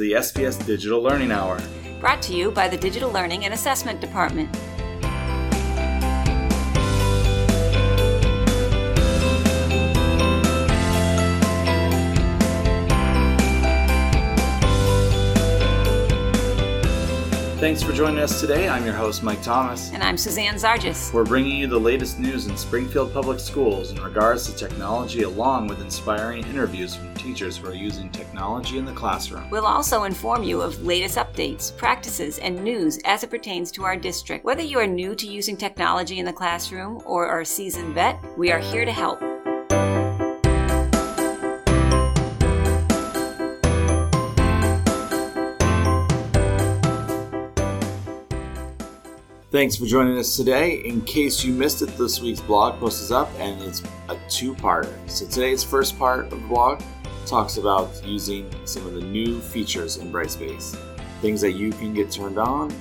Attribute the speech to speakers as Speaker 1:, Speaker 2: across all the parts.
Speaker 1: the SPS Digital Learning Hour.
Speaker 2: Brought to you by the Digital Learning and Assessment Department.
Speaker 1: Thanks for joining us today. I'm your host, Mike Thomas.
Speaker 2: And I'm Suzanne Zargis.
Speaker 1: We're bringing you the latest news in Springfield Public Schools in regards to technology, along with inspiring interviews from teachers who are using technology in the classroom.
Speaker 2: We'll also inform you of latest updates, practices, and news as it pertains to our district. Whether you are new to using technology in the classroom or are a seasoned vet, we are here to help.
Speaker 1: Thanks for joining us today. In case you missed it, this week's blog post is up and it's a two parter. So today's first part of the blog talks about using some of the new features in Brightspace, things that you can get turned on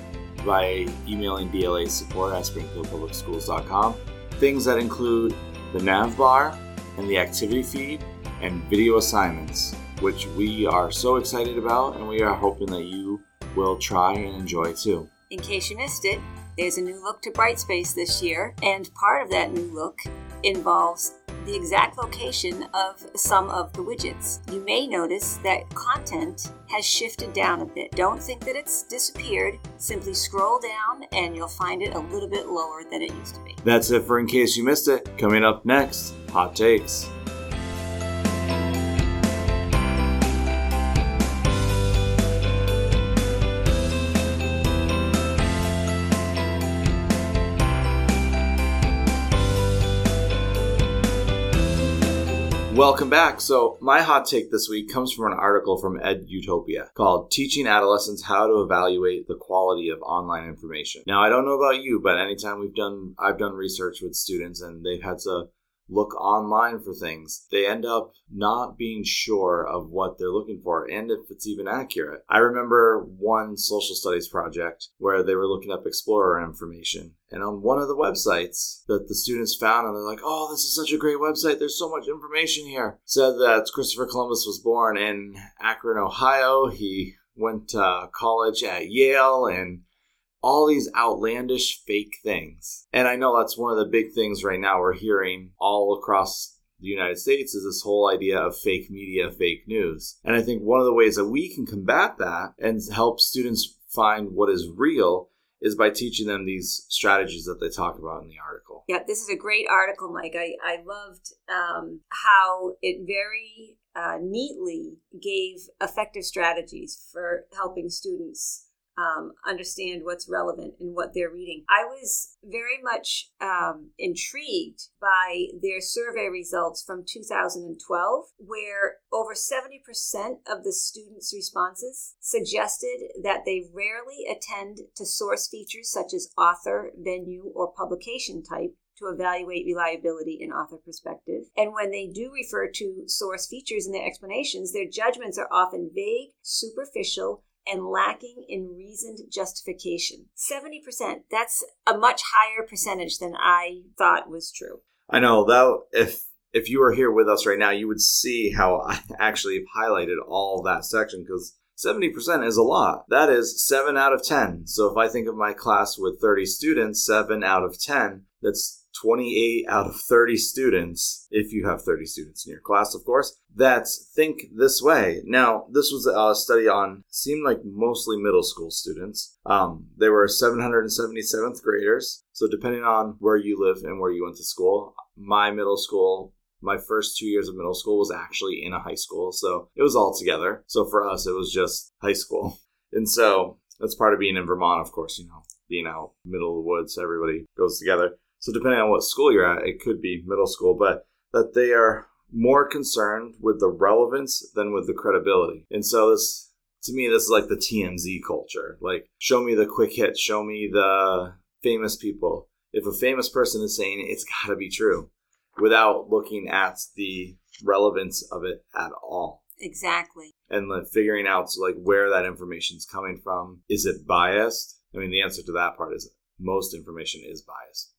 Speaker 1: by emailing DLA support at springfieldpublicschools.com, things that include the nav bar and the activity feed and video assignments, which we are so excited about and we are hoping that you will try and enjoy too.
Speaker 2: In case you missed it, there's a new look to Brightspace this year, and part of that new look involves the exact location of some of the widgets. You may notice that content has shifted down a bit. Don't think that it's disappeared. Simply scroll down and you'll find it a little bit lower than it used to be.
Speaker 1: That's it for In Case You Missed It. Coming up next, Hot Takes. Welcome back. So, my hot take this week comes from an article from Edutopia called Teaching Adolescents How to Evaluate the Quality of Online Information. Now, I don't know about you, but anytime we've done I've done research with students and they've had to look online for things, they end up not being sure of what they're looking for and if it's even accurate. I remember one social studies project where they were looking up Explorer information. And on one of the websites that the students found, and they're like, oh, this is such a great website. There's so much information here. Said that Christopher Columbus was born in Akron, Ohio. He went to college at Yale and all these outlandish fake things. And I know that's one of the big things right now we're hearing all across the United States is this whole idea of fake media, fake news. And I think one of the ways that we can combat that and help students find what is real is by teaching them these strategies that they talk about in the article.
Speaker 2: Yeah, this is a great article, Mike. I, I loved um, how it very uh, neatly gave effective strategies for helping students um, understand what's relevant in what they're reading. I was very much um, intrigued by their survey results from 2012, where over 70% of the students' responses suggested that they rarely attend to source features such as author, venue, or publication type to evaluate reliability and author perspective. And when they do refer to source features in their explanations, their judgments are often vague, superficial, and lacking in reasoned justification. 70%. That's a much higher percentage than I thought was true.
Speaker 1: I know that if if you were here with us right now, you would see how I actually highlighted all that section because 70% is a lot. That is 7 out of 10. So if I think of my class with 30 students, 7 out of 10, that's 28 out of 30 students, if you have 30 students in your class, of course, that think this way. Now, this was a study on, seemed like mostly middle school students. Um, they were 777th graders. So, depending on where you live and where you went to school, my middle school my first two years of middle school was actually in a high school. So it was all together. So for us, it was just high school. And so that's part of being in Vermont, of course, you know, being out middle of the woods, everybody goes together. So depending on what school you're at, it could be middle school, but that they are more concerned with the relevance than with the credibility. And so this to me this is like the TMZ culture. Like show me the quick hit, show me the famous people. If a famous person is saying it, it's got to be true without looking at the relevance of it at all.
Speaker 2: Exactly.
Speaker 1: And like figuring out like where that information is coming from. Is it biased? I mean, the answer to that part is most information is biased.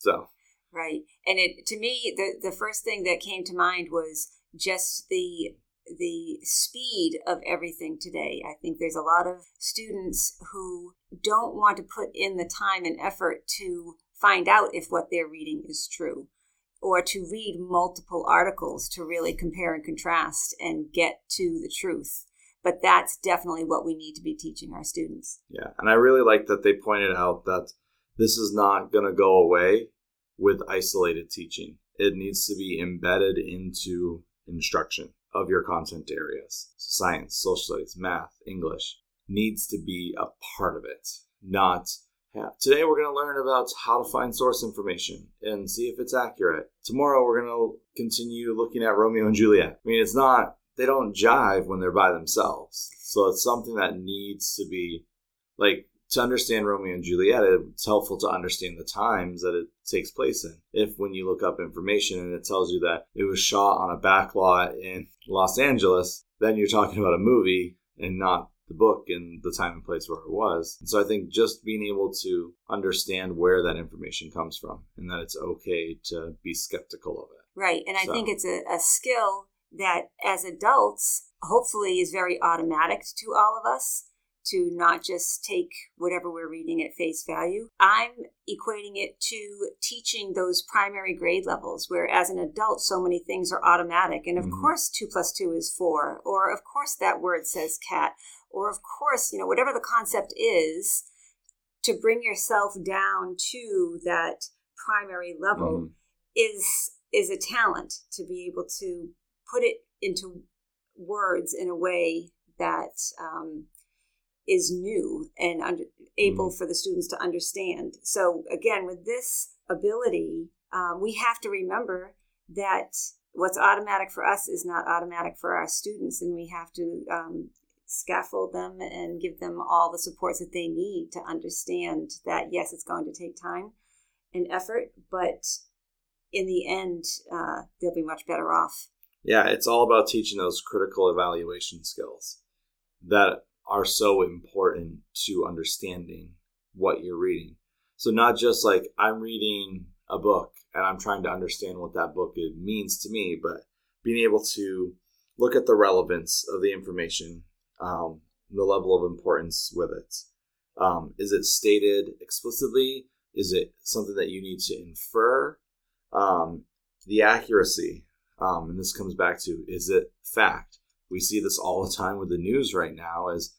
Speaker 1: So
Speaker 2: right, and it to me the the first thing that came to mind was just the the speed of everything today. I think there's a lot of students who don't want to put in the time and effort to find out if what they're reading is true or to read multiple articles to really compare and contrast and get to the truth. But that's definitely what we need to be teaching our students.
Speaker 1: Yeah. And I really like that they pointed out that this is not going to go away with isolated teaching. It needs to be embedded into instruction of your content areas. Science, social studies, math, English needs to be a part of it, not yeah. Today we're going to learn about how to find source information and see if it's accurate. Tomorrow we're going to continue looking at Romeo and Juliet. I mean, it's not, they don't jive when they're by themselves. So it's something that needs to be, like, to understand Romeo and Juliet, it's helpful to understand the times that it takes place in. If when you look up information and it tells you that it was shot on a backlot in Los Angeles, then you're talking about a movie and not the book and the time and place where it was. And so I think just being able to understand where that information comes from and that it's okay to be skeptical of it.
Speaker 2: Right. And I so. think it's a, a skill that as adults, hopefully is very automatic to all of us to not just take whatever we're reading at face value. I'm equating it to teaching those primary grade levels, where as an adult, so many things are automatic. And of mm-hmm. course, two plus two is four, or of course, that word says cat, or of course, you know, whatever the concept is, to bring yourself down to that primary level mm-hmm. is is a talent to be able to put it into words in a way that um, is new and under, able mm. for the students to understand. So, again, with this ability, um, we have to remember that what's automatic for us is not automatic for our students, and we have to um, scaffold them and give them all the supports that they need to understand that yes, it's going to take time and effort, but in the end, uh, they'll be much better off.
Speaker 1: Yeah, it's all about teaching those critical evaluation skills that are so important to understanding what you're reading. So not just like I'm reading a book and I'm trying to understand what that book means to me, but being able to look at the relevance of the information, um, the level of importance with it. Um, is it stated explicitly? Is it something that you need to infer? Um, the accuracy, um, and this comes back to is it fact? We see this all the time with the news right now. Is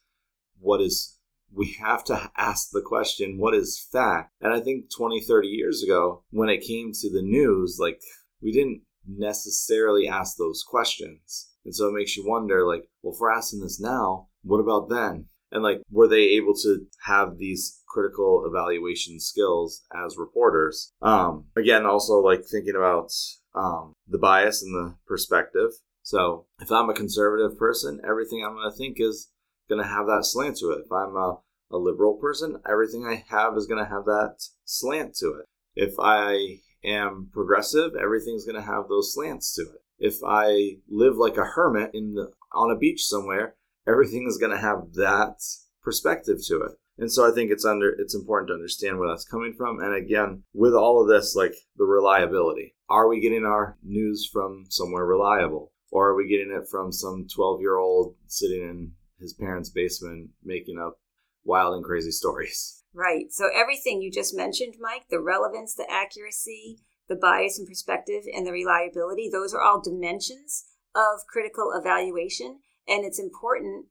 Speaker 1: what is we have to ask the question what is fact? And i think 20 30 years ago when it came to the news like we didn't necessarily ask those questions. And so it makes you wonder like well if we're asking this now what about then? And like were they able to have these critical evaluation skills as reporters? Um again also like thinking about um the bias and the perspective. So if i'm a conservative person everything i'm going to think is going to have that slant to it. If I'm a, a liberal person, everything I have is going to have that slant to it. If I am progressive, everything's going to have those slants to it. If I live like a hermit in the, on a beach somewhere, everything is going to have that perspective to it. And so I think it's under it's important to understand where that's coming from. And again, with all of this, like the reliability. Are we getting our news from somewhere reliable? Or are we getting it from some 12 year old sitting in his parents' basement making up wild and crazy stories.
Speaker 2: Right. So everything you just mentioned, Mike, the relevance, the accuracy, the bias and perspective, and the reliability, those are all dimensions of critical evaluation. And it's important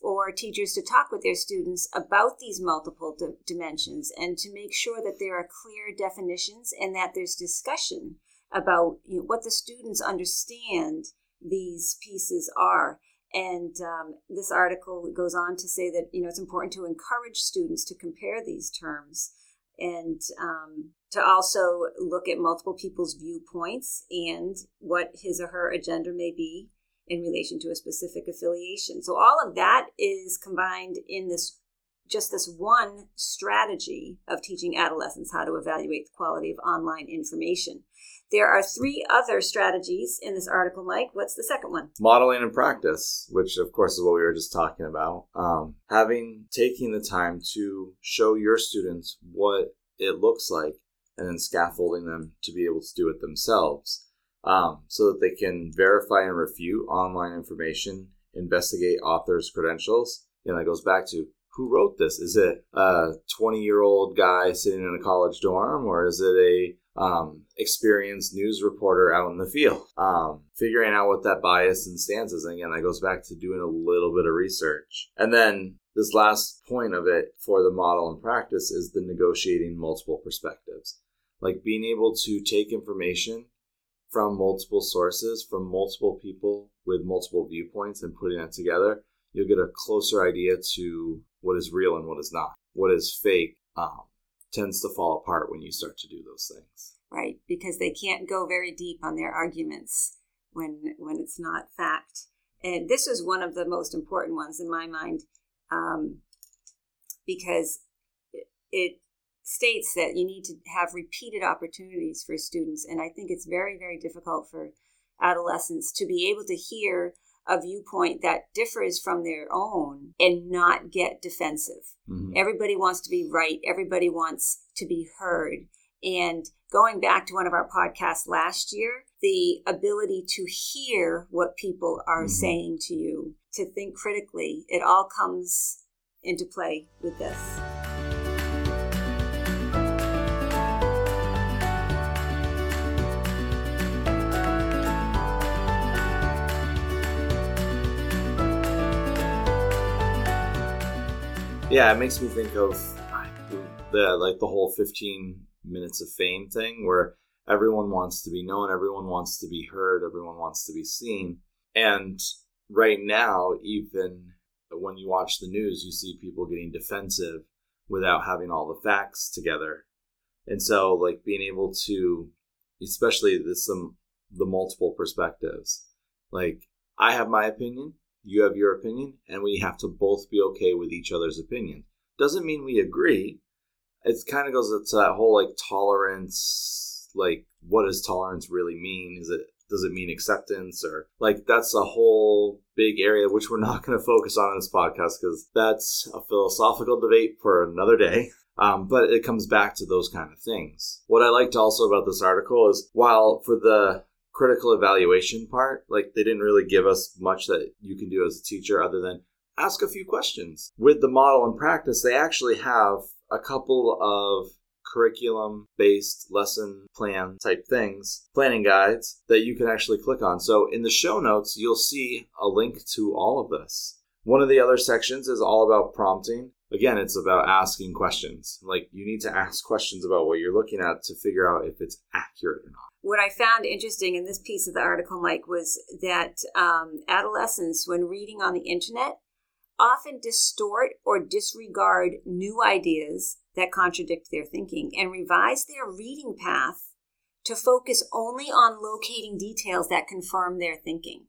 Speaker 2: for teachers to talk with their students about these multiple di- dimensions and to make sure that there are clear definitions and that there's discussion about you know, what the students understand these pieces are and um, this article goes on to say that you know it's important to encourage students to compare these terms and um, to also look at multiple people's viewpoints and what his or her agenda may be in relation to a specific affiliation. So all of that is combined in this just this one strategy of teaching adolescents how to evaluate the quality of online information. There are three other strategies in this article, Mike. What's the second one?
Speaker 1: Modeling and practice, which of course is what we were just talking about. Um, having taking the time to show your students what it looks like and then scaffolding them to be able to do it themselves. um, so that they can verify and refute online information, investigate authors' credentials. And that goes back to who wrote this? Is it a 20 year old guy sitting in a college dorm, or is it a um, experienced news reporter out in the field? Um, figuring out what that bias and stance is. And again, that goes back to doing a little bit of research. And then this last point of it for the model and practice is the negotiating multiple perspectives. Like being able to take information from multiple sources, from multiple people with multiple viewpoints, and putting that together, you'll get a closer idea to what is real and what is not. What is fake um, tends to fall apart when you start to do those things.
Speaker 2: Right, because they can't go very deep on their arguments when when it's not fact. And this is one of the most important ones in my mind, um, because it, it states that you need to have repeated opportunities for students. And I think it's very, very difficult for adolescents to be able to hear a viewpoint that differs from their own and not get defensive. Mm-hmm. Everybody wants to be right, everybody wants to be heard. And going back to one of our podcasts last year, the ability to hear what people are mm-hmm. saying to you, to think critically, it all comes into play with this.
Speaker 1: Yeah, it makes me think of the like the whole 15 minutes of fame thing where everyone wants to be known, everyone wants to be heard, everyone wants to be seen. And right now, even when you watch the news, you see people getting defensive without having all the facts together. And so like being able to especially the some um, the multiple perspectives. Like I have my opinion, you have your opinion, and we have to both be okay with each other's opinion. Doesn't mean we agree. It kind of goes to that whole like tolerance, like what does tolerance really mean? Is it does it mean acceptance or like that's a whole big area which we're not going to focus on in this podcast because that's a philosophical debate for another day. Um, but it comes back to those kind of things. What I liked also about this article is while for the critical evaluation part, like they didn't really give us much that you can do as a teacher other than ask a few questions. With the model and practice, they actually have a couple of curriculum based lesson plan type things, planning guides that you can actually click on. So in the show notes, you'll see a link to all of this. One of the other sections is all about prompting. Again, it's about asking questions. Like you need to ask questions about what you're looking at to figure out if it's accurate or not
Speaker 2: what I found interesting in this piece of the article, Mike, was that um, adolescents, when reading on the internet, often distort or disregard new ideas that contradict their thinking and revise their reading path to focus only on locating details that confirm their thinking.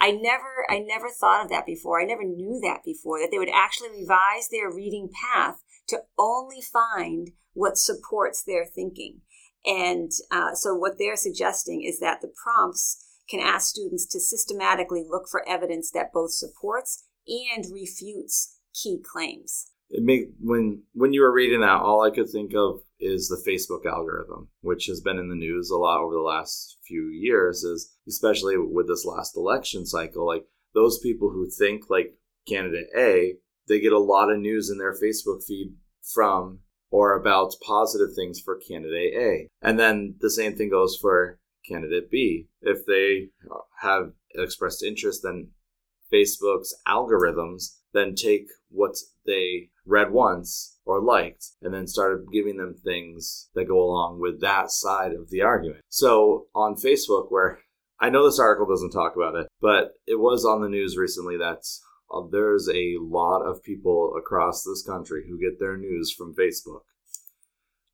Speaker 2: I never I never thought of that before. I never knew that before that they would actually revise their reading path to only find what supports their thinking. And uh, so, what they're suggesting is that the prompts can ask students to systematically look for evidence that both supports and refutes key claims.
Speaker 1: It when when you were reading that, all I could think of is the Facebook algorithm, which has been in the news a lot over the last few years. Is especially with this last election cycle, like those people who think like candidate A, they get a lot of news in their Facebook feed from or about positive things for candidate A. And then the same thing goes for candidate B. If they have expressed interest, then Facebook's algorithms then take what they read once or liked and then started giving them things that go along with that side of the argument. So on Facebook, where I know this article doesn't talk about it, but it was on the news recently that uh, there's a lot of people across this country who get their news from Facebook,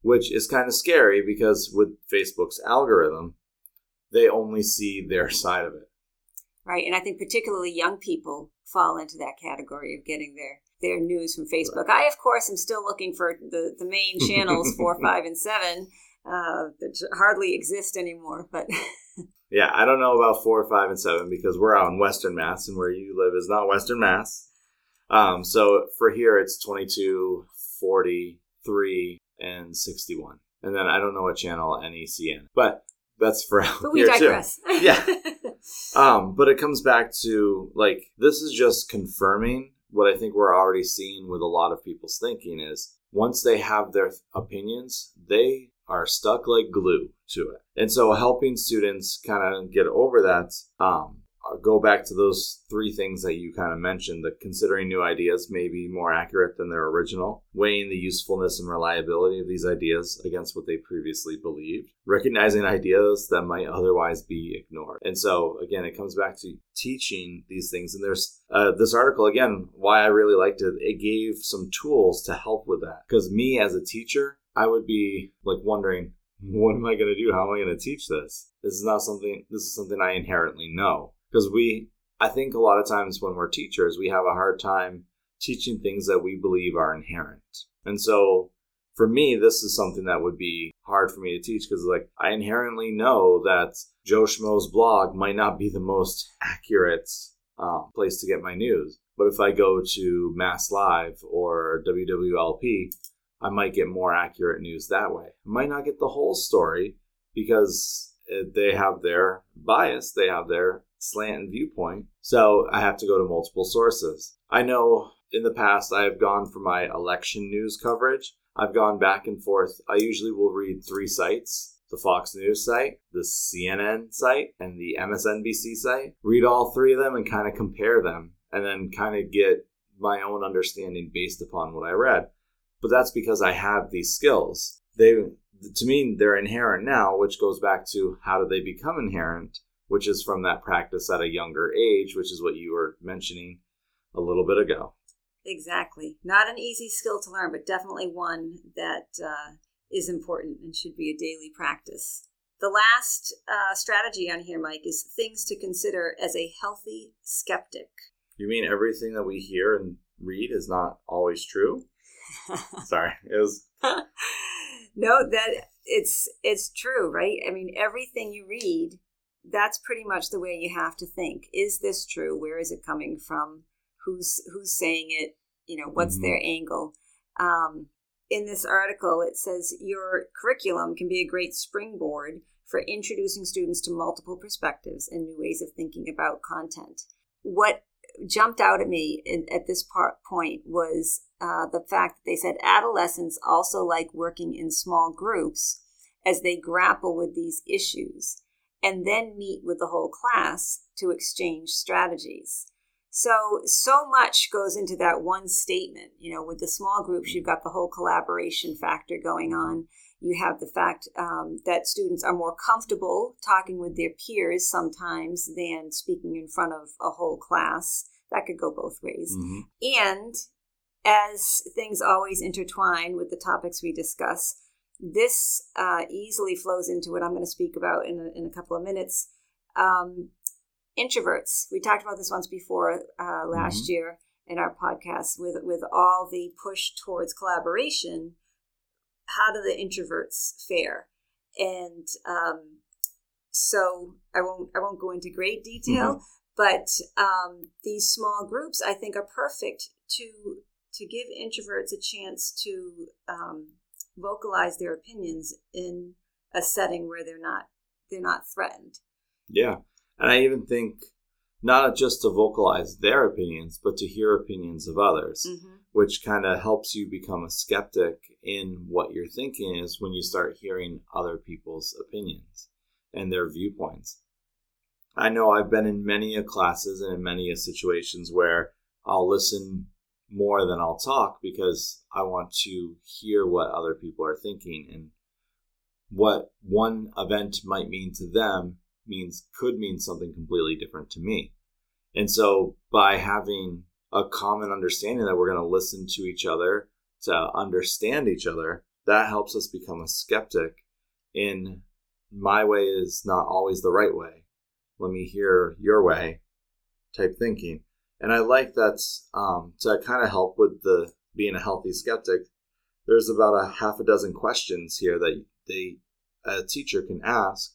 Speaker 1: which is kind of scary because with Facebook's algorithm, they only see their side of it.
Speaker 2: Right, and I think particularly young people fall into that category of getting their their news from Facebook. Right. I, of course, am still looking for the the main channels four, five, and seven uh, that hardly exist anymore, but.
Speaker 1: Yeah, I don't know about four, five, and seven because we're out in Western Mass, and where you live is not Western Mass. Um, so for here, it's 22, 43, and 61. And then I don't know what channel NECN. But that's for
Speaker 2: but we
Speaker 1: here
Speaker 2: digress.
Speaker 1: too. Yeah. Um, but it comes back to like this is just confirming what I think we're already seeing with a lot of people's thinking is once they have their opinions, they are stuck like glue to it. And so helping students kind of get over that um, uh, go back to those three things that you kind of mentioned that considering new ideas may be more accurate than their original, weighing the usefulness and reliability of these ideas against what they previously believed, recognizing ideas that might otherwise be ignored. And so, again, it comes back to teaching these things. And there's uh, this article, again, why I really liked it, it gave some tools to help with that. Because me as a teacher, I would be like wondering, what am I going to do? How am I going to teach this? This is not something, this is something I inherently know because we i think a lot of times when we're teachers we have a hard time teaching things that we believe are inherent and so for me this is something that would be hard for me to teach because like i inherently know that joe schmo's blog might not be the most accurate um, place to get my news but if i go to mass live or wwlp i might get more accurate news that way i might not get the whole story because eh, they have their bias they have their slant and viewpoint. So I have to go to multiple sources. I know in the past I have gone for my election news coverage. I've gone back and forth. I usually will read three sites the Fox News site, the CNN site, and the MSNBC site. Read all three of them and kind of compare them, and then kind of get my own understanding based upon what I read. But that's because I have these skills. They, to me, they're inherent now, which goes back to how do they become inherent? which is from that practice at a younger age, which is what you were mentioning a little bit ago.
Speaker 2: Exactly. Not an easy skill to learn, but definitely one that uh, is important and should be a daily practice. The last uh, strategy on here, Mike, is things to consider as a healthy skeptic.
Speaker 1: You mean everything that we hear and read is not always true? Sorry, it was.
Speaker 2: no, that it's it's true, right? I mean, everything you read that's pretty much the way you have to think. Is this true? Where is it coming from? Who's who's saying it? You know, what's mm-hmm. their angle? Um, in this article, it says your curriculum can be a great springboard for introducing students to multiple perspectives and new ways of thinking about content. What jumped out at me in, at this part, point was uh, the fact that they said adolescents also like working in small groups as they grapple with these issues and then meet with the whole class to exchange strategies. So, so much goes into that one statement. You know, with the small groups, you've got the whole collaboration factor going on. You have the fact um, that students are more comfortable talking with their peers sometimes than speaking in front of a whole class. That could go both ways. Mm-hmm. And as things always intertwine with the topics we discuss, this uh, easily flows into what I'm going to speak about in a, in a couple of minutes. Um, introverts. We talked about this once before uh, last mm-hmm. year in our podcast with with all the push towards collaboration. How do the introverts fare? And um, so I won't I won't go into great detail, mm-hmm. but um, these small groups I think are perfect to to give introverts a chance to um, vocalize their opinions in a setting where they're not they're not threatened.
Speaker 1: Yeah. And I even think not just to vocalize their opinions, but to hear opinions of others, mm-hmm. which kind of helps you become a skeptic in what you're thinking is when you start hearing other people's opinions and their viewpoints. I know I've been in many of classes and in many of situations where I'll listen more than I'll talk because I want to hear what other people are thinking and what one event might mean to them means could mean something completely different to me. And so by having a common understanding that we're going to listen to each other to understand each other, that helps us become a skeptic in my way is not always the right way. Let me hear your way type thinking. And I like that um, to kind of help with the being a healthy skeptic. There's about a half a dozen questions here that they a teacher can ask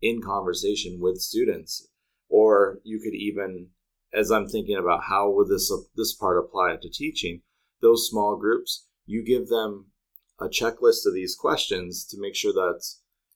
Speaker 1: in conversation with students, or you could even, as I'm thinking about how would this this part apply to teaching, those small groups, you give them a checklist of these questions to make sure that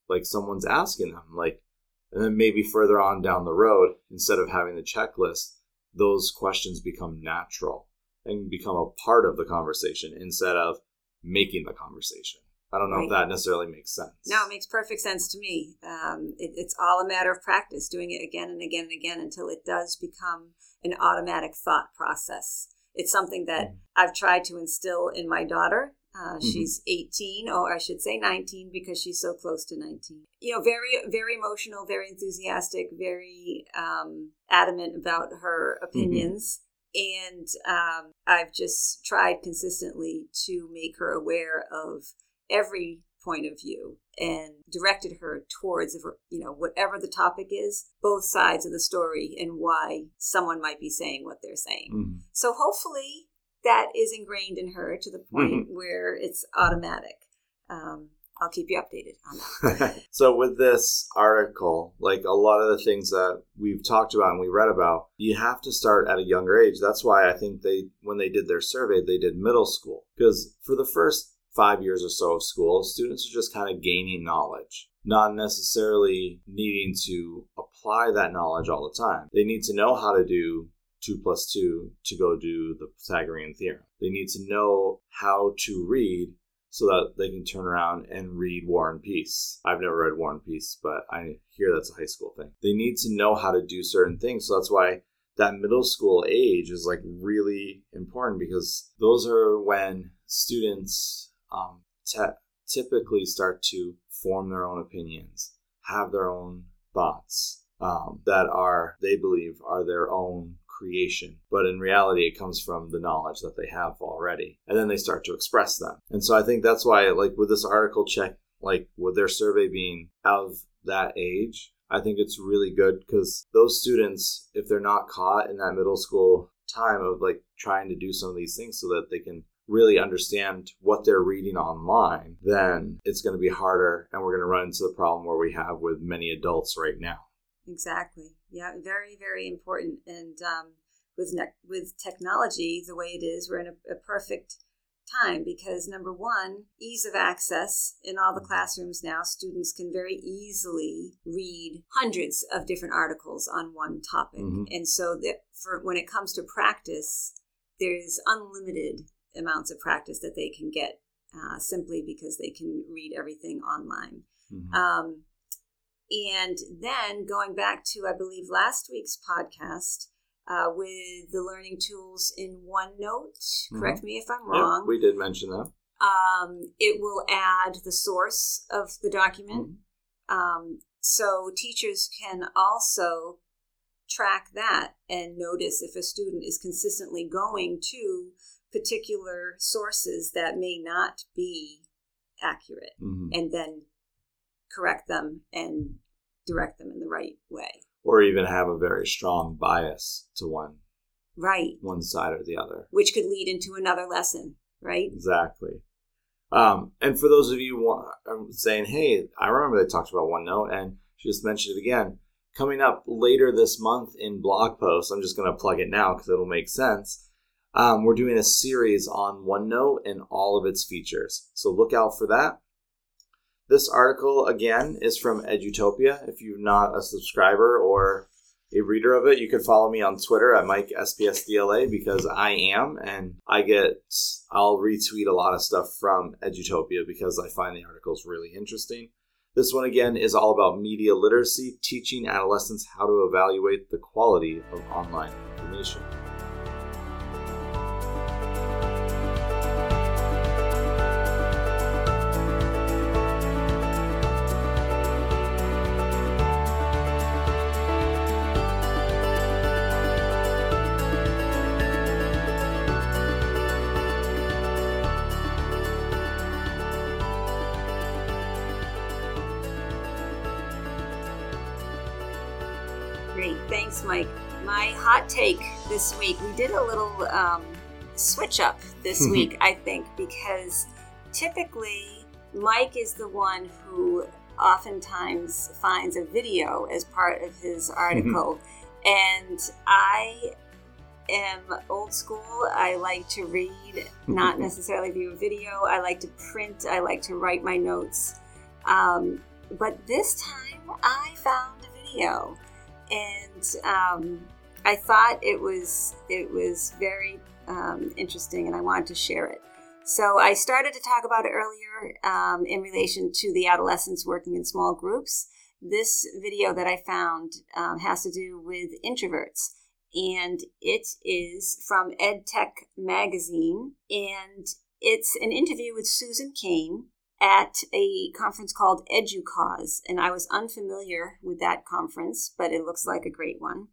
Speaker 1: like someone's asking them like and then maybe further on down the road instead of having the checklist those questions become natural and become a part of the conversation instead of making the conversation i don't know right. if that necessarily makes sense
Speaker 2: no it makes perfect sense to me um, it, it's all a matter of practice doing it again and again and again until it does become an automatic thought process it's something that mm-hmm. I've tried to instill in my daughter uh, mm-hmm. She's 18, or I should say 19, because she's so close to 19. You know, very, very emotional, very enthusiastic, very um, adamant about her mm-hmm. opinions. Mm-hmm. And um, I've just tried consistently to make her aware of every point of view and directed her towards you know whatever the topic is both sides of the story and why someone might be saying what they're saying mm-hmm. so hopefully that is ingrained in her to the point mm-hmm. where it's automatic. Um, I'll keep you updated on
Speaker 1: that. so, with this article, like a lot of the things that we've talked about and we read about, you have to start at a younger age. That's why I think they, when they did their survey, they did middle school. Because for the first five years or so of school, students are just kind of gaining knowledge, not necessarily needing to apply that knowledge all the time. They need to know how to do 2 plus 2 to go do the Pythagorean theorem. They need to know how to read so that they can turn around and read War and Peace. I've never read War and Peace, but I hear that's a high school thing. They need to know how to do certain things. So that's why that middle school age is like really important because those are when students um, te- typically start to form their own opinions, have their own thoughts um, that are, they believe, are their own creation, but in reality, it comes from the knowledge that they have already. And then they start to express them. And so I think that's why, like, with this article check, like, with their survey being of that age, I think it's really good because those students, if they're not caught in that middle school time of like trying to do some of these things so that they can really understand what they're reading online, then it's going to be harder and we're going to run into the problem where we have with many adults right now.
Speaker 2: Exactly. Yeah, very, very important. And um, with ne- with technology the way it is, we're in a, a, perfect time because number one, ease of access in all the mm-hmm. classrooms now. Students can very easily read hundreds of different articles on one topic, mm-hmm. and so that for when it comes to practice, there's unlimited amounts of practice that they can get uh, simply because they can read everything online. Mm-hmm. Um, and then going back to, I believe, last week's podcast uh, with the learning tools in OneNote, mm-hmm. correct me if I'm wrong.
Speaker 1: Yep, we did mention that.
Speaker 2: Um, it will add the source of the document. Mm-hmm. Um, so teachers can also track that and notice if a student is consistently going to particular sources that may not be accurate mm-hmm. and then correct them and direct them in the right way.
Speaker 1: Or even have a very strong bias to one
Speaker 2: right.
Speaker 1: one side or the other.
Speaker 2: Which could lead into another lesson right?
Speaker 1: Exactly. Um, and for those of you want, um, saying hey i remember they talked about onenote and she just mentioned it again coming up later this month in blog posts i'm just going to plug it now because it'll make sense. Um, we're doing a series on onenote and all of its features. So look out for that this article, again, is from Edutopia. If you're not a subscriber or a reader of it, you can follow me on Twitter at Mike SPSDLA because I am, and I get, I'll retweet a lot of stuff from Edutopia because I find the articles really interesting. This one, again, is all about media literacy, teaching adolescents how to evaluate the quality of online information.
Speaker 2: Take this week, we did a little um, switch up this mm-hmm. week, I think, because typically Mike is the one who oftentimes finds a video as part of his mm-hmm. article. and I am old school. I like to read, not necessarily view a video. I like to print. I like to write my notes. Um, but this time I found a video, and um, I thought it was it was very um, interesting, and I wanted to share it. So I started to talk about it earlier um, in relation to the adolescents working in small groups. This video that I found um, has to do with introverts, and it is from EdTech Magazine, and it's an interview with Susan Cain at a conference called EduCause, and I was unfamiliar with that conference, but it looks like a great one.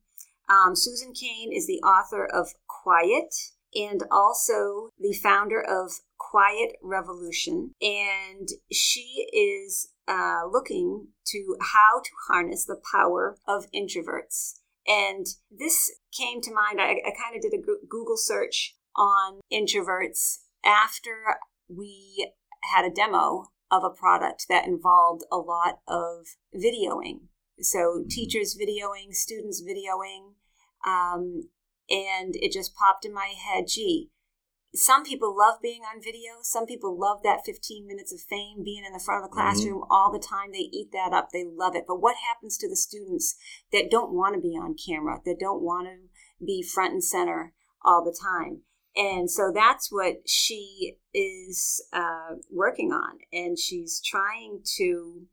Speaker 2: Um, Susan Cain is the author of Quiet, and also the founder of Quiet Revolution. And she is uh, looking to how to harness the power of introverts. And this came to mind. I, I kind of did a Google search on introverts after we had a demo of a product that involved a lot of videoing. So, mm-hmm. teachers videoing, students videoing, um, and it just popped in my head gee, some people love being on video. Some people love that 15 minutes of fame, being in the front of the mm-hmm. classroom mm-hmm. all the time. They eat that up. They love it. But what happens to the students that don't want to be on camera, that don't want to be front and center all the time? And so that's what she is uh, working on. And she's trying to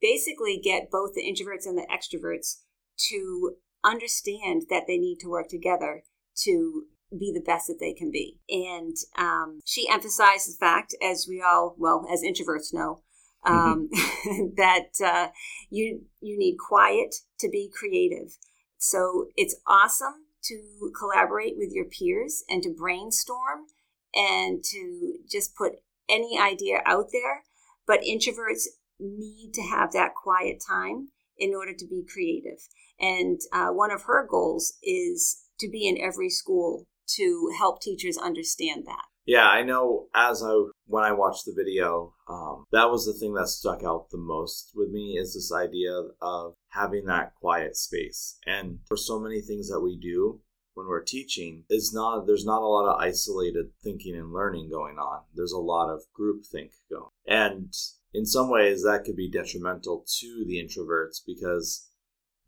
Speaker 2: basically get both the introverts and the extroverts to understand that they need to work together to be the best that they can be. And um, she emphasized the fact, as we all, well, as introverts know, um, mm-hmm. that uh, you you need quiet to be creative. So it's awesome to collaborate with your peers and to brainstorm and to just put any idea out there. But introverts need to have that quiet time in order to be creative. And uh, one of her goals is to be in every school to help teachers understand that.
Speaker 1: Yeah, I know. As I when I watched the video, um, that was the thing that stuck out the most with me is this idea of having that quiet space. And for so many things that we do when we're teaching, is not there's not a lot of isolated thinking and learning going on. There's a lot of group think going, and in some ways that could be detrimental to the introverts because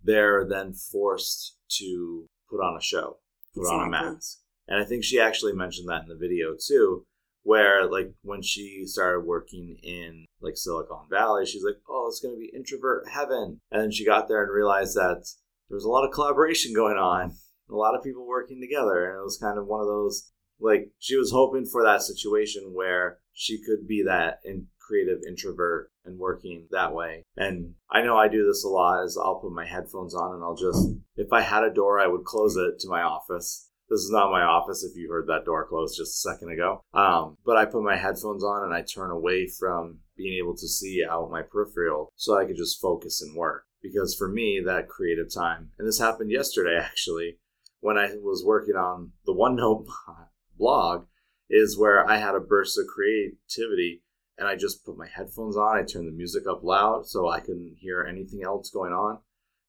Speaker 1: they're then forced to put on a show, put exactly. on a mask. And I think she actually mentioned that in the video too, where like when she started working in like Silicon Valley, she's like, "Oh, it's going to be introvert heaven." And then she got there and realized that there was a lot of collaboration going on, a lot of people working together, and it was kind of one of those like she was hoping for that situation where she could be that in creative introvert and working that way. And I know I do this a lot is I'll put my headphones on and I'll just if I had a door I would close it to my office. This is not my office if you heard that door close just a second ago. Um, but I put my headphones on and I turn away from being able to see out my peripheral so I could just focus and work. Because for me, that creative time, and this happened yesterday actually, when I was working on the OneNote blog, is where I had a burst of creativity and I just put my headphones on. I turned the music up loud so I couldn't hear anything else going on.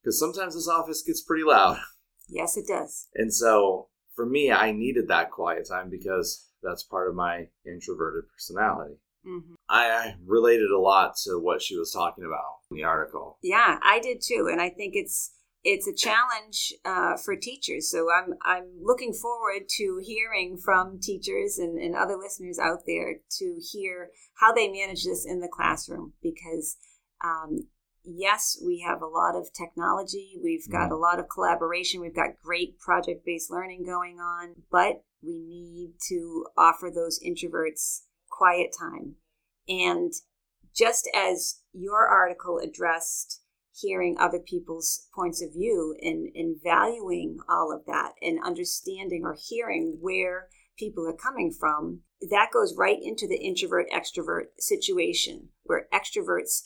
Speaker 1: Because sometimes this office gets pretty loud.
Speaker 2: Yes, it does.
Speaker 1: And so for me, I needed that quiet time because that's part of my introverted personality. Mm-hmm. I related a lot to what she was talking about in the article.
Speaker 2: Yeah, I did too. And I think it's it's a challenge uh, for teachers. So I'm I'm looking forward to hearing from teachers and, and other listeners out there to hear how they manage this in the classroom because um, yes, we have a lot of technology, we've got mm-hmm. a lot of collaboration, we've got great project based learning going on, but we need to offer those introverts quiet time. And just as your article addressed hearing other people's points of view and, and valuing all of that and understanding or hearing where people are coming from, that goes right into the introvert extrovert situation where extroverts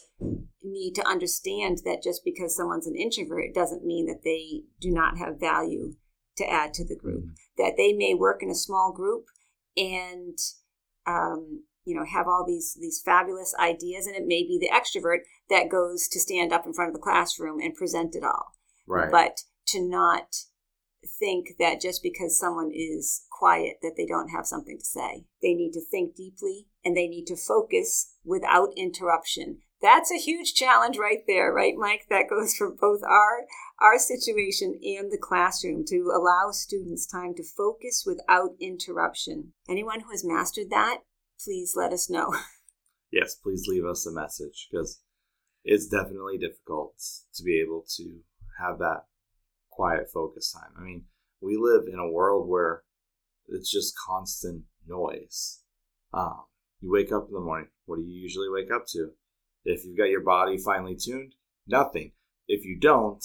Speaker 2: need to understand that just because someone's an introvert doesn't mean that they do not have value to add to the group. Mm-hmm. That they may work in a small group and um, you know have all these these fabulous ideas and it may be the extrovert that goes to stand up in front of the classroom and present it all
Speaker 1: right
Speaker 2: but to not think that just because someone is quiet that they don't have something to say they need to think deeply and they need to focus without interruption that's a huge challenge right there, right, Mike? That goes for both our our situation and the classroom to allow students time to focus without interruption. Anyone who has mastered that, please let us know.
Speaker 1: Yes, please leave us a message because it's definitely difficult to be able to have that quiet focus time. I mean, we live in a world where it's just constant noise. Um, you wake up in the morning. What do you usually wake up to? If you've got your body finely tuned, nothing. If you don't,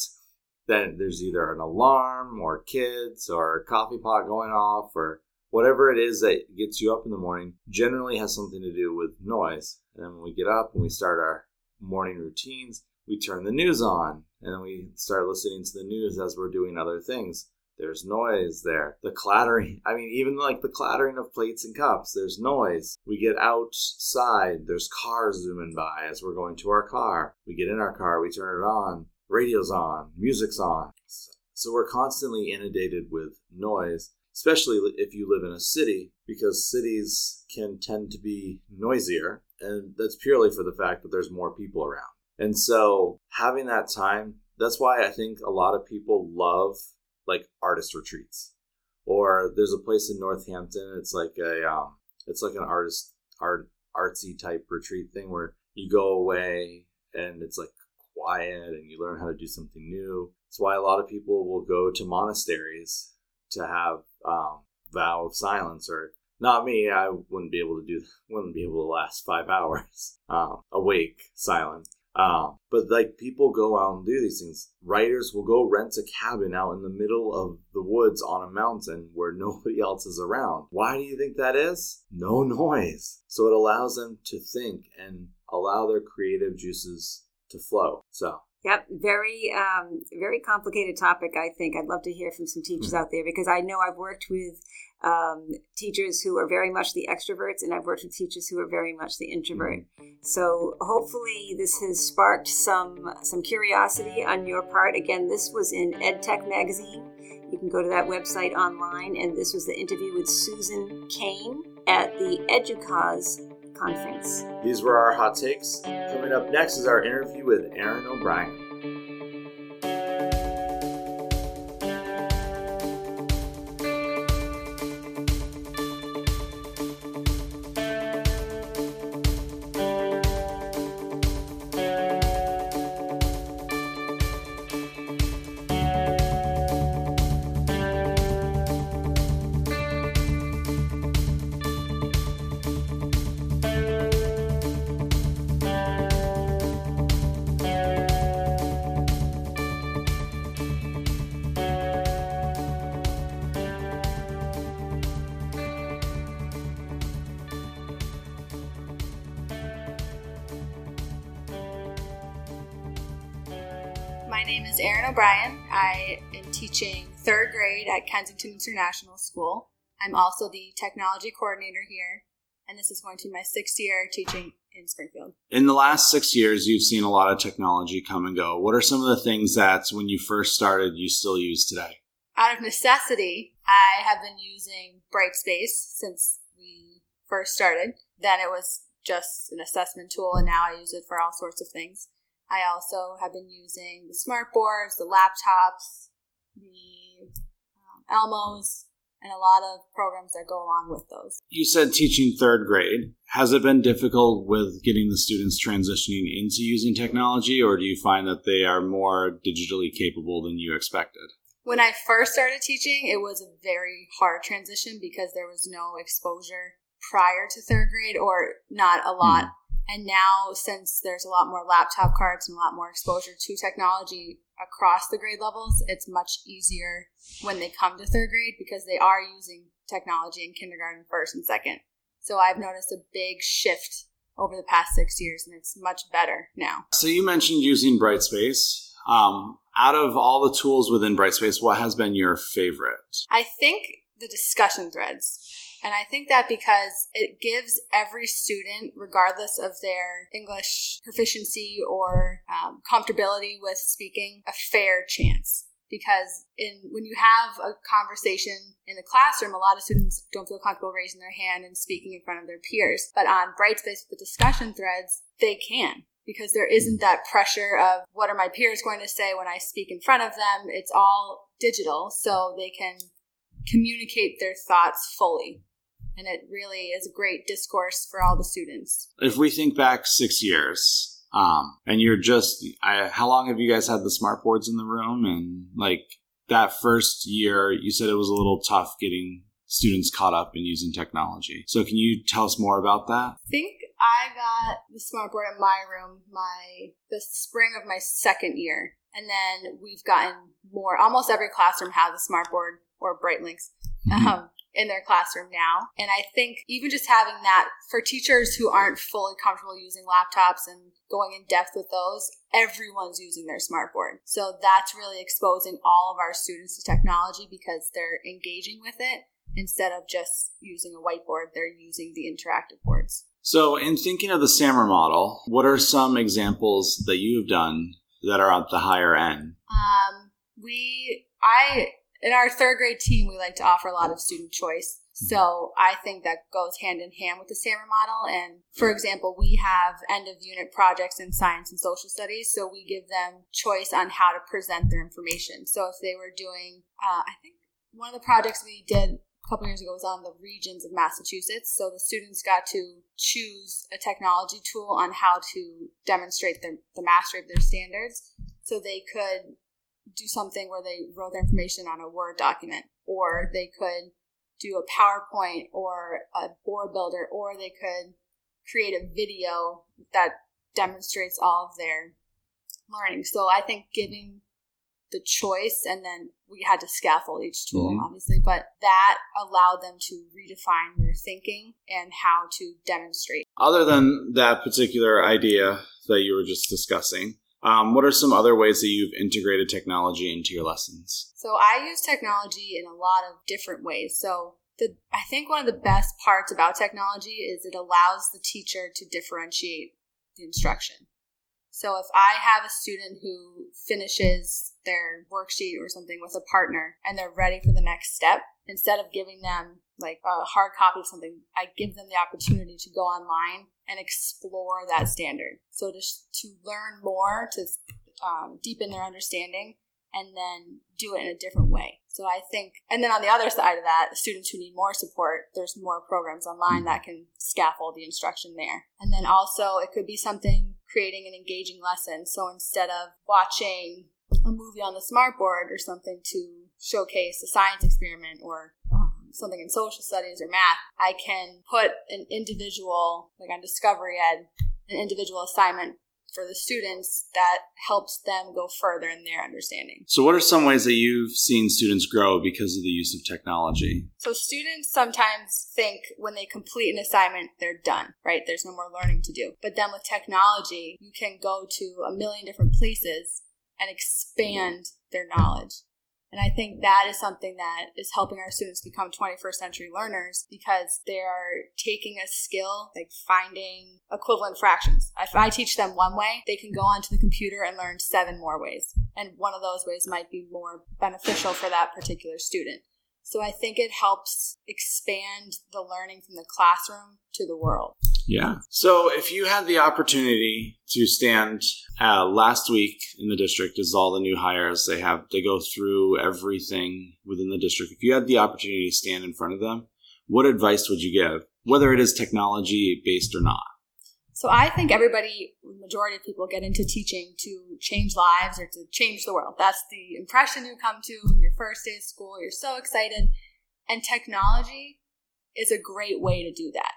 Speaker 1: then there's either an alarm or kids or a coffee pot going off or whatever it is that gets you up in the morning generally has something to do with noise. And then when we get up and we start our morning routines, we turn the news on and then we start listening to the news as we're doing other things. There's noise there. The clattering, I mean, even like the clattering of plates and cups, there's noise. We get outside, there's cars zooming by as we're going to our car. We get in our car, we turn it on, radio's on, music's on. So we're constantly inundated with noise, especially if you live in a city, because cities can tend to be noisier. And that's purely for the fact that there's more people around. And so having that time, that's why I think a lot of people love like artist retreats. Or there's a place in Northampton. It's like a um, it's like an artist art artsy type retreat thing where you go away and it's like quiet and you learn how to do something new. That's why a lot of people will go to monasteries to have um, vow of silence or not me. I wouldn't be able to do wouldn't be able to last five hours um, awake silent. Um, but like people go out and do these things. Writers will go rent a cabin out in the middle of the woods on a mountain where nobody else is around. Why do you think that is? No noise. So it allows them to think and allow their creative juices to flow. So
Speaker 2: Yep, very, um, very complicated topic. I think I'd love to hear from some teachers mm-hmm. out there because I know I've worked with um, teachers who are very much the extroverts, and I've worked with teachers who are very much the introvert. So hopefully, this has sparked some some curiosity on your part. Again, this was in EdTech magazine. You can go to that website online, and this was the interview with Susan Cain at the EDUCAUSE conference.
Speaker 1: These were our hot takes. Coming up next is our interview with Erin O'Brien.
Speaker 3: O'Brien. I am teaching third grade at Kensington International School. I'm also the technology coordinator here, and this is going to be my sixth year teaching in Springfield.
Speaker 4: In the last six years, you've seen a lot of technology come and go. What are some of the things that, when you first started, you still use today?
Speaker 3: Out of necessity, I have been using Brightspace since we first started. Then it was just an assessment tool, and now I use it for all sorts of things. I also have been using the smart boards, the laptops, the um, Elmos, and a lot of programs that go along with those.
Speaker 4: You said teaching third grade. Has it been difficult with getting the students transitioning into using technology, or do you find that they are more digitally capable than you expected?
Speaker 3: When I first started teaching, it was a very hard transition because there was no exposure prior to third grade, or not a lot. Mm. And now, since there's a lot more laptop cards and a lot more exposure to technology across the grade levels, it's much easier when they come to third grade because they are using technology in kindergarten, first, and second. So I've noticed a big shift over the past six years, and it's much better now.
Speaker 4: So you mentioned using Brightspace. Um, out of all the tools within Brightspace, what has been your favorite?
Speaker 3: I think the discussion threads. And I think that because it gives every student, regardless of their English proficiency or um, comfortability with speaking, a fair chance. Because in when you have a conversation in the classroom, a lot of students don't feel comfortable raising their hand and speaking in front of their peers. But on Brightspace with the discussion threads, they can because there isn't that pressure of what are my peers going to say when I speak in front of them. It's all digital, so they can communicate their thoughts fully. And it really is a great discourse for all the students.
Speaker 1: If we think back six years, um, and you're just, I, how long have you guys had the smart boards in the room? And like that first year, you said it was a little tough getting students caught up in using technology. So can you tell us more about that?
Speaker 3: I think I got the smart board in my room my the spring of my second year. And then we've gotten more almost every classroom has a smart board or BrightLinks.
Speaker 1: Mm-hmm.
Speaker 3: Um, in their classroom now. And I think even just having that for teachers who aren't fully comfortable using laptops and going in depth with those, everyone's using their smartboard. So that's really exposing all of our students to technology because they're engaging with it instead of just using a whiteboard, they're using the interactive boards.
Speaker 1: So, in thinking of the SAMR model, what are some examples that you've done that are at the higher end?
Speaker 3: Um, we, I, in our third grade team, we like to offer a lot of student choice. So I think that goes hand in hand with the SAMR model. And for example, we have end of unit projects in science and social studies. So we give them choice on how to present their information. So if they were doing, uh, I think one of the projects we did a couple years ago was on the regions of Massachusetts. So the students got to choose a technology tool on how to demonstrate the, the mastery of their standards. So they could do something where they wrote their information on a Word document, or they could do a PowerPoint or a board builder, or they could create a video that demonstrates all of their learning. So I think giving the choice and then we had to scaffold each tool
Speaker 1: Mhm.
Speaker 3: obviously but that allowed them to redefine their thinking and how to demonstrate
Speaker 1: Other than that particular idea that you were just discussing, um, what are some other ways that you've integrated technology into your lessons?
Speaker 3: so i use technology in a lot of different ways so the, i think one of the best parts about technology is it allows the teacher to differentiate the instruction so if I have a student who finishes their worksheet or something with a partner and they're ready for the next step, instead of giving them like a hard copy of something, I give them the opportunity to go online and explore that standard. So just to learn more, to um, deepen their understanding, and then do it in a different way. So I think, and then on the other side of that, students who need more support, there's more programs online that can scaffold the instruction there. And then also, it could be something creating an engaging lesson. So instead of watching a movie on the smartboard or something to showcase a science experiment or um, something in social studies or math, I can put an individual, like on Discovery Ed, an individual assignment for the students that helps them go further in their understanding.
Speaker 1: So, what are some ways that you've seen students grow because of the use of technology?
Speaker 3: So students sometimes think when they complete an assignment, they're done, right? There's no more learning to do. But then with technology, you can go to a million different places and expand their knowledge. And I think that is something that is helping our students become 21st century learners because they're taking a skill like finding equivalent fractions. If I teach them one way, they can go onto the computer and learn seven more ways. And one of those ways might be more beneficial for that particular student. So I think it helps expand the learning from the classroom to the world.
Speaker 1: Yeah. So, if you had the opportunity to stand uh, last week in the district, as all the new hires they have, they go through everything within the district. If you had the opportunity to stand in front of them, what advice would you give, whether it is technology based or not?
Speaker 3: So I think everybody, majority of people get into teaching to change lives or to change the world. That's the impression you come to in your first day of school. You're so excited. And technology is a great way to do that.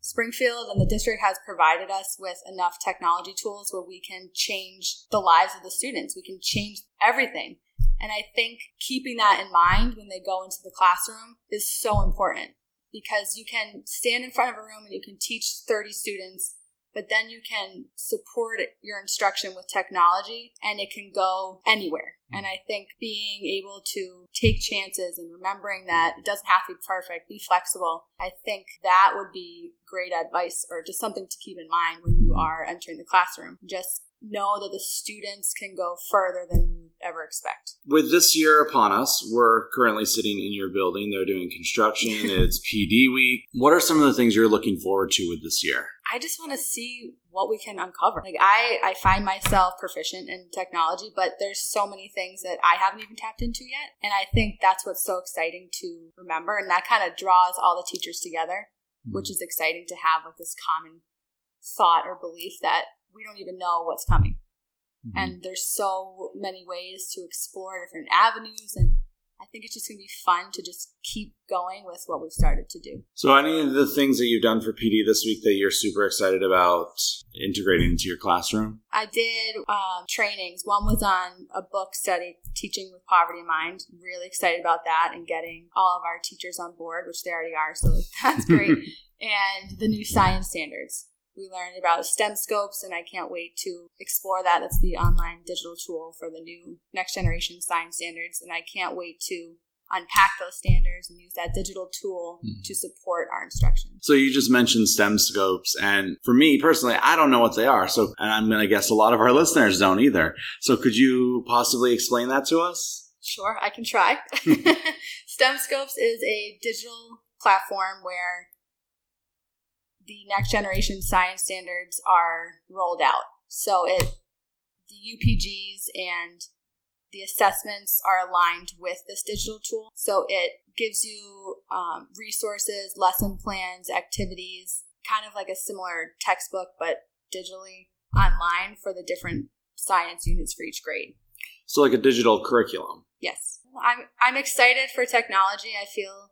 Speaker 3: Springfield and the district has provided us with enough technology tools where we can change the lives of the students. We can change everything. And I think keeping that in mind when they go into the classroom is so important because you can stand in front of a room and you can teach 30 students but then you can support your instruction with technology and it can go anywhere. Mm-hmm. And I think being able to take chances and remembering that it doesn't have to be perfect, be flexible, I think that would be great advice or just something to keep in mind when you mm-hmm. are entering the classroom. Just know that the students can go further than ever expect.
Speaker 4: With this year upon us, we're currently sitting in your building. They're doing construction. it's PD week. What are some of the things you're looking forward to with this year?
Speaker 3: I just want to see what we can uncover. Like I, I find myself proficient in technology, but there's so many things that I haven't even tapped into yet. And I think that's what's so exciting to remember. And that kind of draws all the teachers together, mm-hmm. which is exciting to have like this common thought or belief that we don't even know what's coming. Mm-hmm. And there's so many ways to explore different avenues and I think it's just going to be fun to just keep going with what we've started to do.
Speaker 4: So, any of the things that you've done for PD this week that you're super excited about integrating into your classroom?
Speaker 3: I did um, trainings. One was on a book study, Teaching with Poverty in Mind. Really excited about that and getting all of our teachers on board, which they already are, so that's great. and the new science standards we learned about STEM scopes, and I can't wait to explore that. That's the online digital tool for the new next generation science standards, and I can't wait to unpack those standards and use that digital tool mm-hmm. to support our instruction.
Speaker 4: So you just mentioned STEM scopes and for me personally I don't know what they are. So and I'm going to guess a lot of our listeners don't either. So could you possibly explain that to us?
Speaker 3: Sure, I can try. STEM scopes is a digital platform where the next generation science standards are rolled out. So it the UPGs and the assessments are aligned with this digital tool. So it gives you um, resources, lesson plans, activities, kind of like a similar textbook, but digitally online for the different science units for each grade.
Speaker 4: So like a digital curriculum.
Speaker 3: Yes. I'm I'm excited for technology. I feel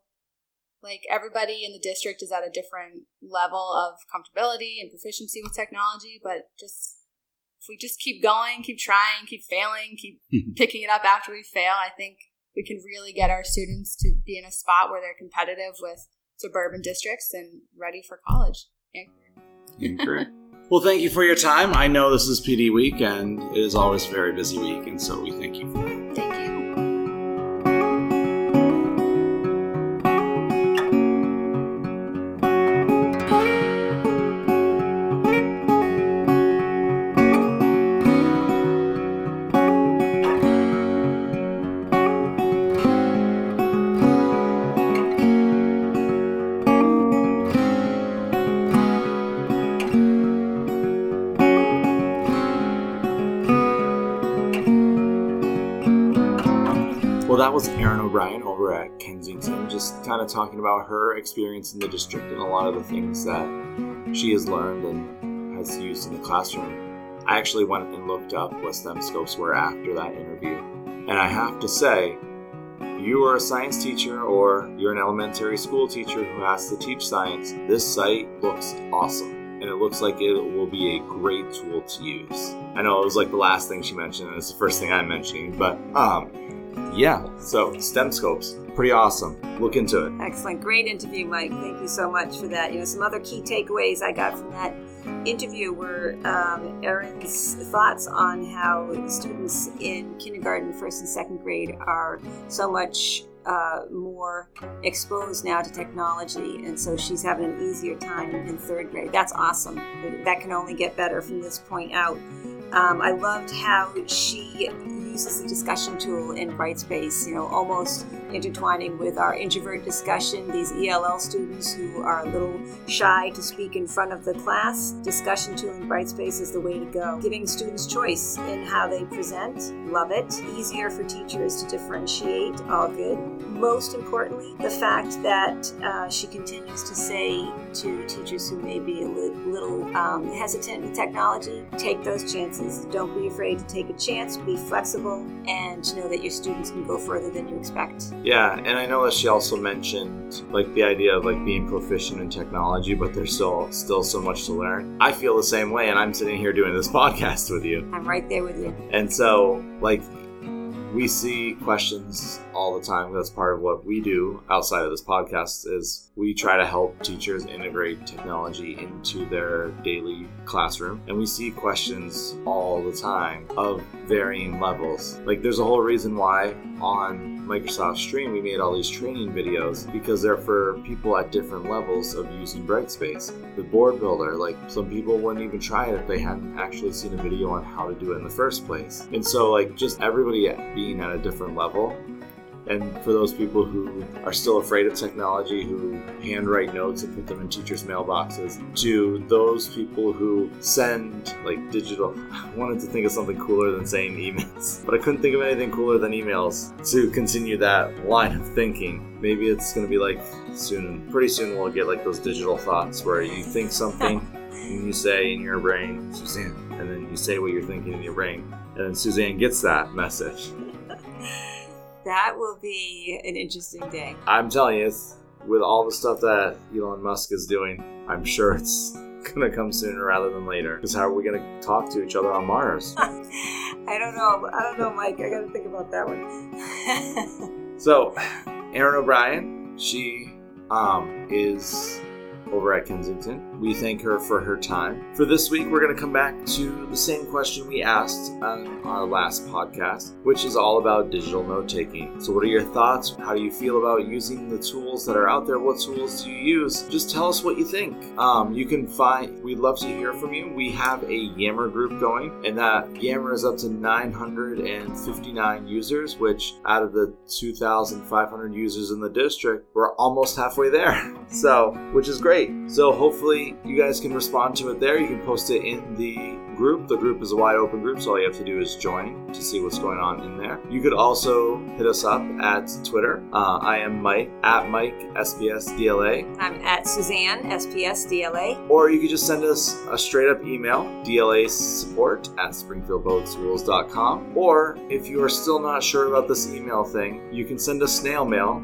Speaker 3: like everybody in the district is at a different level of comfortability and proficiency with technology, but just if we just keep going, keep trying, keep failing, keep hmm. picking it up after we fail, I think we can really get our students to be in a spot where they're competitive with suburban districts and ready for college
Speaker 4: and career. well, thank you for your time. I know this is PD week and it is always a very busy week, and so we thank you for.
Speaker 3: Thank you.
Speaker 1: Kind of talking about her experience in the district and a lot of the things that she has learned and has used in the classroom. I actually went and looked up what STEM scopes were after that interview, and I have to say, you are a science teacher or you're an elementary school teacher who has to teach science, this site looks awesome and it looks like it will be a great tool to use. I know it was like the last thing she mentioned, and it's the first thing I'm mentioning, but um, yeah, so STEM scopes, pretty awesome. Look into it.
Speaker 2: Excellent. Great interview, Mike. Thank you so much for that. You know, some other key takeaways I got from that interview were um, Erin's thoughts on how students in kindergarten, first and second grade are so much uh, more exposed now to technology, and so she's having an easier time in third grade. That's awesome. That can only get better from this point out. Um, I loved how she uses the discussion tool in Brightspace, you know, almost intertwining with our introvert discussion, these ELL students who are a little shy to speak in front of the class. Discussion tool in Brightspace is the way to go. Giving students choice in how they present, love it. Easier for teachers to differentiate, all good. Most importantly, the fact that uh, she continues to say to teachers who may be a li- little um, hesitant with technology, take those chances. Don't be afraid to take a chance, be flexible, and know that your students can go further than you expect.
Speaker 1: Yeah, and I know that she also mentioned like the idea of like being proficient in technology, but there's still still so much to learn. I feel the same way, and I'm sitting here doing this podcast with you.
Speaker 2: I'm right there with you.
Speaker 1: And so, like, we see questions all the time. That's part of what we do outside of this podcast is we try to help teachers integrate technology into their daily classroom. And we see questions all the time of varying levels. Like there's a whole reason why on Microsoft Stream we made all these training videos because they're for people at different levels of using Brightspace. The board builder, like some people wouldn't even try it if they hadn't actually seen a video on how to do it in the first place. And so like just everybody being at a different level and for those people who are still afraid of technology, who handwrite notes and put them in teachers' mailboxes, to those people who send like digital. I wanted to think of something cooler than saying emails, but I couldn't think of anything cooler than emails to continue that line of thinking. Maybe it's going to be like soon, pretty soon we'll get like those digital thoughts where you think something and you say in your brain, Suzanne, and then you say what you're thinking in your brain, and then Suzanne gets that message.
Speaker 2: That will be an interesting day.
Speaker 1: I'm telling you, with all the stuff that Elon Musk is doing, I'm sure it's gonna come sooner rather than later. Because how are we gonna talk to each other on Mars?
Speaker 2: I don't know. I don't know, Mike. I gotta think about that one.
Speaker 1: so, Erin O'Brien, she um, is over at Kensington. We thank her for her time. For this week, we're going to come back to the same question we asked on our last podcast, which is all about digital note taking. So, what are your thoughts? How do you feel about using the tools that are out there? What tools do you use? Just tell us what you think. Um, you can find, we'd love to hear from you. We have a Yammer group going, and that Yammer is up to 959 users, which out of the 2,500 users in the district, we're almost halfway there. So, which is great. So, hopefully, you guys can respond to it there. You can post it in the group. The group is a wide open group, so all you have to do is join to see what's going on in there. You could also hit us up at Twitter. Uh, I am Mike at Mike SPS DLA.
Speaker 2: I'm at Suzanne SPS DLA.
Speaker 1: Or you could just send us a straight up email, DLA support at springfieldpublicschools.com. Or if you are still not sure about this email thing, you can send us snail mail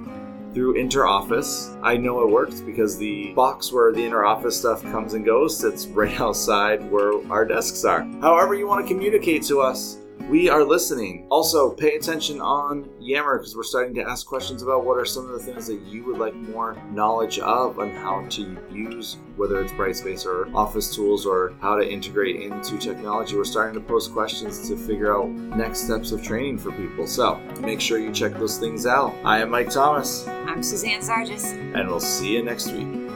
Speaker 1: through interoffice. I know it works because the box where the interoffice stuff comes and goes sits right outside where our desks are. However, you want to communicate to us, we are listening. Also, pay attention on Yammer because we're starting to ask questions about what are some of the things that you would like more knowledge of on how to use, whether it's Brightspace or Office tools or how to integrate into technology. We're starting to post questions to figure out next steps of training for people. So make sure you check those things out. I am Mike Thomas.
Speaker 2: I'm Suzanne Sargis.
Speaker 1: And we'll see you next week.